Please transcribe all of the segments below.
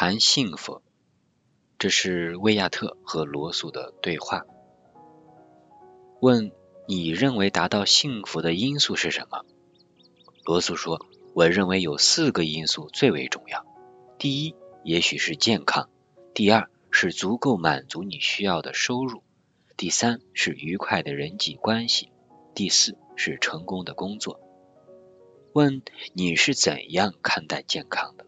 谈幸福，这是威亚特和罗素的对话。问你认为达到幸福的因素是什么？罗素说：“我认为有四个因素最为重要。第一，也许是健康；第二，是足够满足你需要的收入；第三，是愉快的人际关系；第四，是成功的工作。”问你是怎样看待健康的？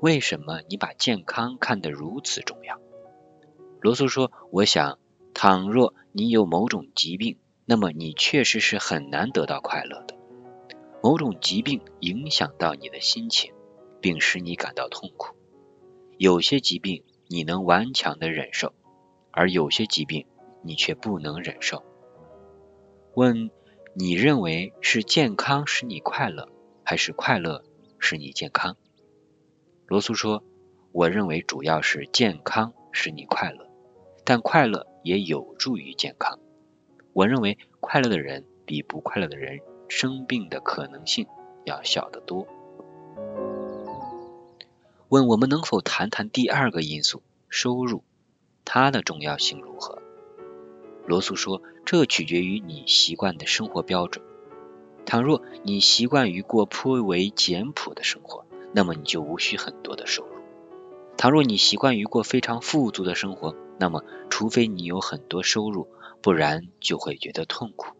为什么你把健康看得如此重要？罗素说：“我想，倘若你有某种疾病，那么你确实是很难得到快乐的。某种疾病影响到你的心情，并使你感到痛苦。有些疾病你能顽强的忍受，而有些疾病你却不能忍受。问你认为是健康使你快乐，还是快乐使你健康？”罗素说：“我认为主要是健康使你快乐，但快乐也有助于健康。我认为快乐的人比不快乐的人生病的可能性要小得多。”问我们能否谈谈第二个因素——收入，它的重要性如何？罗素说：“这取决于你习惯的生活标准。倘若你习惯于过颇为简朴的生活。”那么你就无需很多的收入。倘若你习惯于过非常富足的生活，那么除非你有很多收入，不然就会觉得痛苦。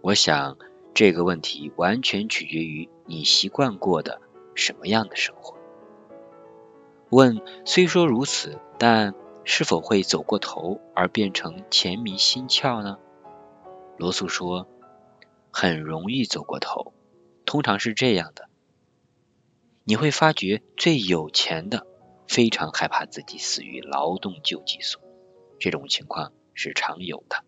我想这个问题完全取决于你习惯过的什么样的生活。问：虽说如此，但是否会走过头而变成钱迷心窍呢？罗素说：很容易走过头，通常是这样的。你会发觉，最有钱的非常害怕自己死于劳动救济所，这种情况是常有的。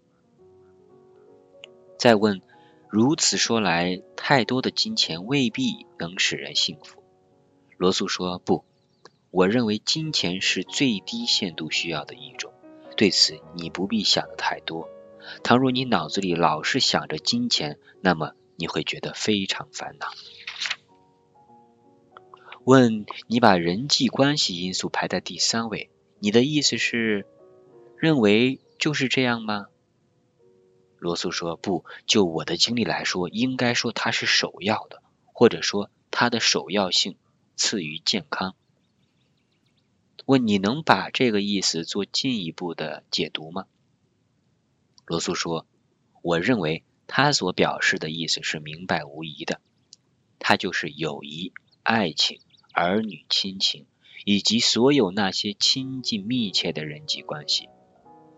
再问，如此说来，太多的金钱未必能使人幸福。罗素说：“不，我认为金钱是最低限度需要的一种，对此你不必想的太多。倘若你脑子里老是想着金钱，那么你会觉得非常烦恼。”问你把人际关系因素排在第三位，你的意思是认为就是这样吗？罗素说：“不，就我的经历来说，应该说它是首要的，或者说它的首要性次于健康。”问你能把这个意思做进一步的解读吗？罗素说：“我认为他所表示的意思是明白无疑的，它就是友谊、爱情。”儿女亲情以及所有那些亲近密切的人际关系，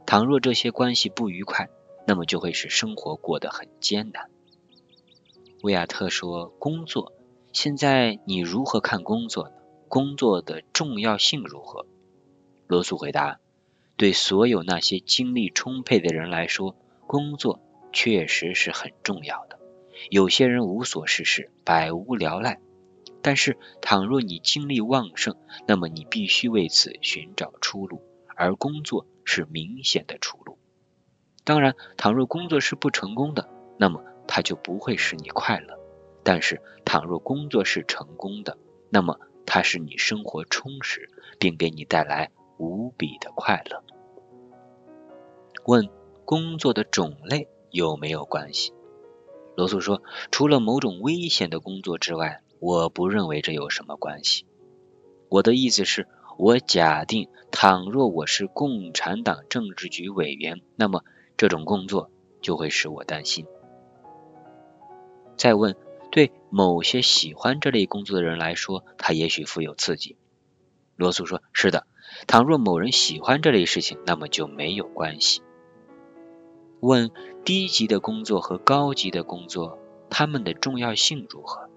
倘若这些关系不愉快，那么就会使生活过得很艰难。维亚特说：“工作，现在你如何看工作呢？工作的重要性如何？”罗素回答：“对所有那些精力充沛的人来说，工作确实是很重要的。有些人无所事事，百无聊赖。”但是，倘若你精力旺盛，那么你必须为此寻找出路，而工作是明显的出路。当然，倘若工作是不成功的，那么它就不会使你快乐。但是，倘若工作是成功的，那么它使你生活充实，并给你带来无比的快乐。问：工作的种类有没有关系？罗素说：除了某种危险的工作之外。我不认为这有什么关系。我的意思是，我假定，倘若我是共产党政治局委员，那么这种工作就会使我担心。再问，对某些喜欢这类工作的人来说，它也许富有刺激。罗素说：“是的，倘若某人喜欢这类事情，那么就没有关系。”问：低级的工作和高级的工作，它们的重要性如何？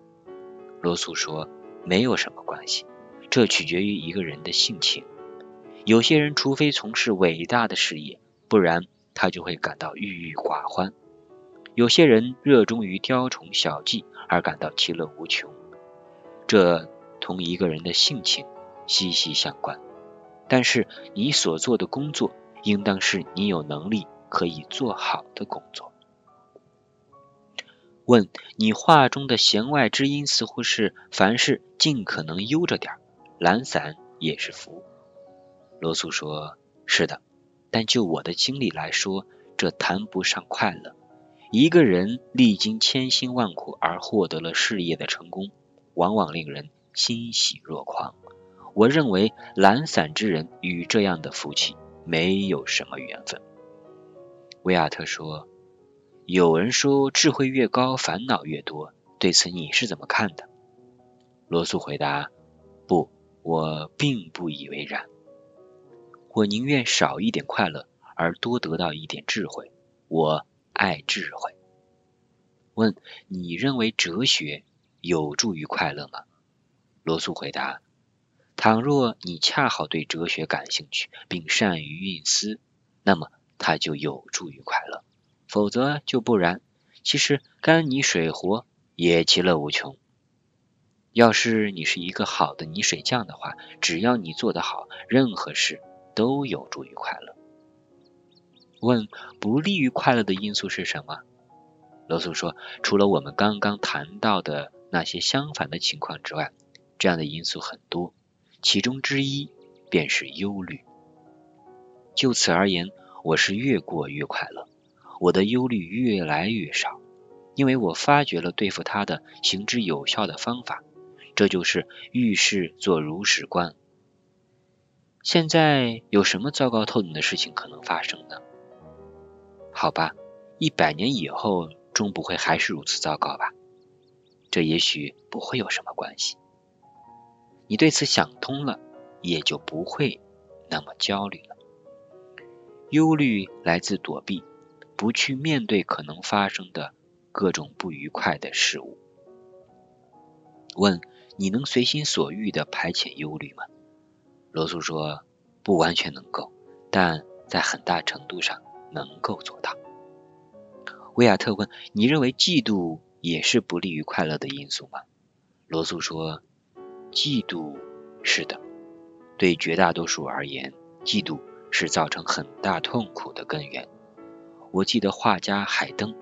罗素说：“没有什么关系，这取决于一个人的性情。有些人除非从事伟大的事业，不然他就会感到郁郁寡欢；有些人热衷于雕虫小技而感到其乐无穷。这同一个人的性情息息相关。但是你所做的工作，应当是你有能力可以做好的工作。”问你话中的弦外之音似乎是凡事尽可能悠着点，懒散也是福。罗素说：“是的，但就我的经历来说，这谈不上快乐。一个人历经千辛万苦而获得了事业的成功，往往令人欣喜若狂。我认为懒散之人与这样的福气没有什么缘分。”维亚特说：“有人说智慧越高，烦恼越多，对此你是怎么看的？”罗素回答：“不，我并不以为然。”我宁愿少一点快乐，而多得到一点智慧。我爱智慧。问：你认为哲学有助于快乐吗？罗素回答：倘若你恰好对哲学感兴趣，并善于运思，那么它就有助于快乐；否则就不然。其实干泥水活也其乐无穷。要是你是一个好的泥水匠的话，只要你做得好，任何事。都有助于快乐。问不利于快乐的因素是什么？罗素说，除了我们刚刚谈到的那些相反的情况之外，这样的因素很多，其中之一便是忧虑。就此而言，我是越过越快乐，我的忧虑越来越少，因为我发觉了对付它的行之有效的方法，这就是遇事做如实观。现在有什么糟糕透顶的事情可能发生呢？好吧，一百年以后终不会还是如此糟糕吧？这也许不会有什么关系。你对此想通了，也就不会那么焦虑了。忧虑来自躲避，不去面对可能发生的各种不愉快的事物。问：你能随心所欲地排遣忧虑吗？罗素说：“不完全能够，但在很大程度上能够做到。”威亚特问：“你认为嫉妒也是不利于快乐的因素吗？”罗素说：“嫉妒是的，对绝大多数而言，嫉妒是造成很大痛苦的根源。我记得画家海登，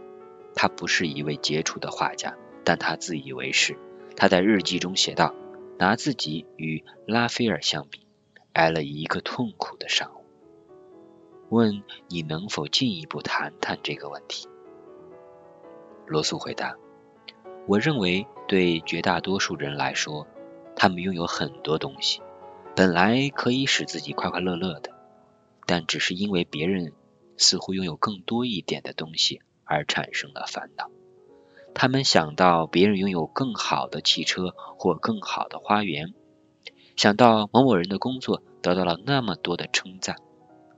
他不是一位杰出的画家，但他自以为是。他在日记中写道：拿自己与拉斐尔相比。”挨了一个痛苦的上午。问你能否进一步谈谈这个问题？罗素回答：我认为对绝大多数人来说，他们拥有很多东西，本来可以使自己快快乐乐的，但只是因为别人似乎拥有更多一点的东西而产生了烦恼。他们想到别人拥有更好的汽车或更好的花园。想到某某人的工作得到了那么多的称赞，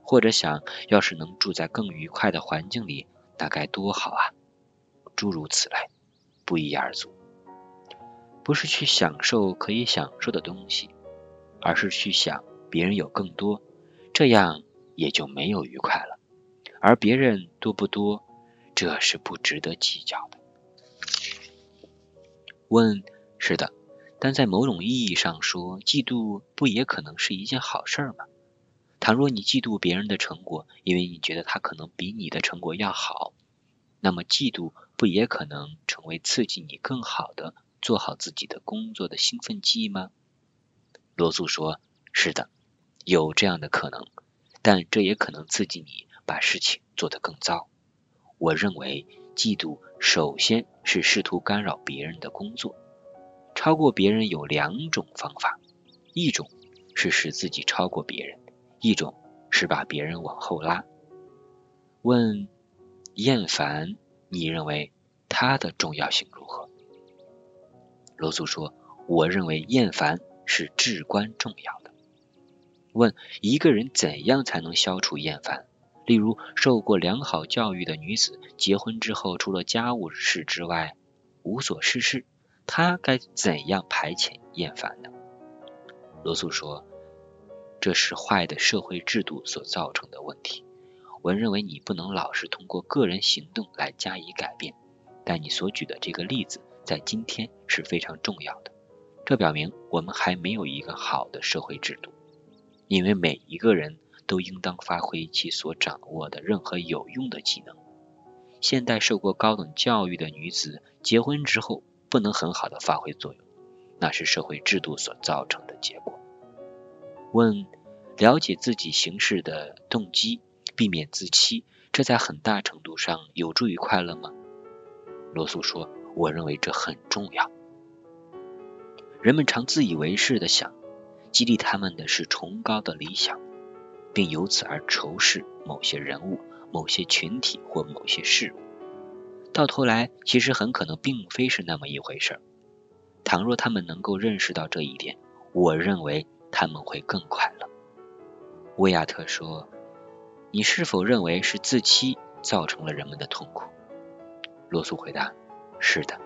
或者想要是能住在更愉快的环境里，那该多好啊！诸如此类，不一而足。不是去享受可以享受的东西，而是去想别人有更多，这样也就没有愉快了。而别人多不多，这是不值得计较的。问：是的。但在某种意义上说，嫉妒不也可能是一件好事吗？倘若你嫉妒别人的成果，因为你觉得他可能比你的成果要好，那么嫉妒不也可能成为刺激你更好的做好自己的工作的兴奋剂吗？罗素说：“是的，有这样的可能，但这也可能刺激你把事情做得更糟。我认为，嫉妒首先是试图干扰别人的工作。”超过别人有两种方法，一种是使自己超过别人，一种是把别人往后拉。问厌烦，你认为它的重要性如何？罗素说：“我认为厌烦是至关重要的。”问一个人怎样才能消除厌烦？例如，受过良好教育的女子，结婚之后除了家务事之外无所事事。她该怎样排遣厌烦呢？罗素说：“这是坏的社会制度所造成的问题。我认为你不能老是通过个人行动来加以改变，但你所举的这个例子在今天是非常重要的。这表明我们还没有一个好的社会制度，因为每一个人都应当发挥其所掌握的任何有用的技能。现代受过高等教育的女子结婚之后。”不能很好的发挥作用，那是社会制度所造成的结果。问：了解自己行事的动机，避免自欺，这在很大程度上有助于快乐吗？罗素说：“我认为这很重要。人们常自以为是的想，激励他们的是崇高的理想，并由此而仇视某些人物、某些群体或某些事物。到头来，其实很可能并非是那么一回事。倘若他们能够认识到这一点，我认为他们会更快乐。”威亚特说：“你是否认为是自欺造成了人们的痛苦？”罗素回答：“是的，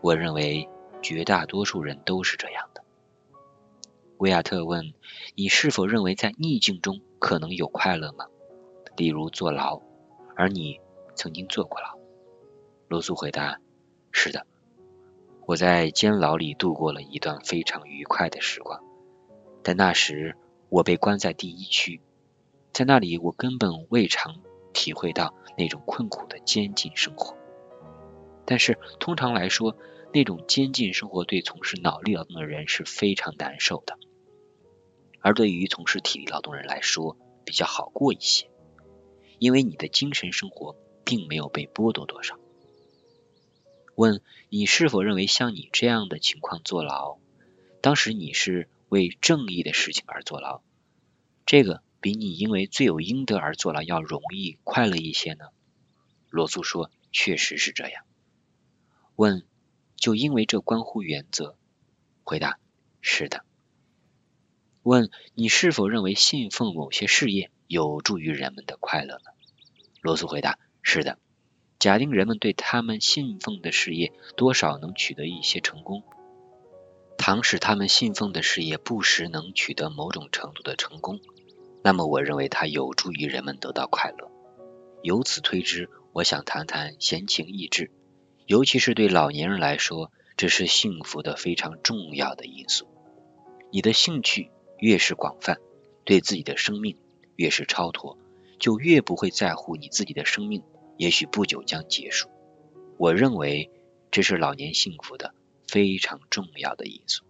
我认为绝大多数人都是这样的。”维亚特问：“你是否认为在逆境中可能有快乐吗？例如坐牢，而你曾经坐过牢？”罗素回答：“是的，我在监牢里度过了一段非常愉快的时光，但那时……”我被关在第一区，在那里我根本未尝体会到那种困苦的监禁生活。但是通常来说，那种监禁生活对从事脑力劳动的人是非常难受的，而对于从事体力劳动人来说比较好过一些，因为你的精神生活并没有被剥夺多少。问你是否认为像你这样的情况坐牢，当时你是？为正义的事情而坐牢，这个比你因为罪有应得而坐牢要容易快乐一些呢？罗素说：“确实是这样。”问：“就因为这关乎原则？”回答：“是的。”问：“你是否认为信奉某些事业有助于人们的快乐呢？”罗素回答：“是的。假定人们对他们信奉的事业多少能取得一些成功。”倘使他们信奉的事业不时能取得某种程度的成功，那么我认为它有助于人们得到快乐。由此推之，我想谈谈闲情逸致，尤其是对老年人来说，这是幸福的非常重要的因素。你的兴趣越是广泛，对自己的生命越是超脱，就越不会在乎你自己的生命也许不久将结束。我认为这是老年幸福的。非常重要的因素。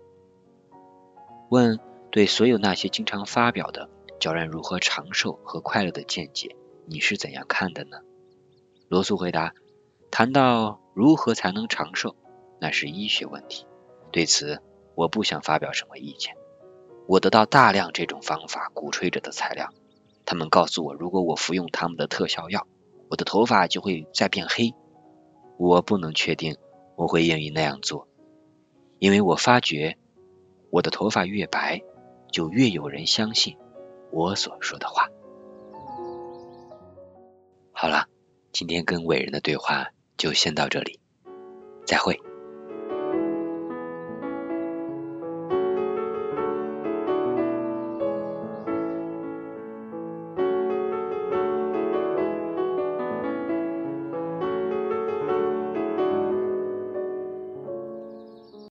问：对所有那些经常发表的教人如何长寿和快乐的见解，你是怎样看的呢？罗素回答：谈到如何才能长寿，那是医学问题，对此我不想发表什么意见。我得到大量这种方法鼓吹着的材料，他们告诉我，如果我服用他们的特效药，我的头发就会再变黑。我不能确定我会愿意那样做。因为我发觉，我的头发越白，就越有人相信我所说的话。好了，今天跟伟人的对话就先到这里，再会。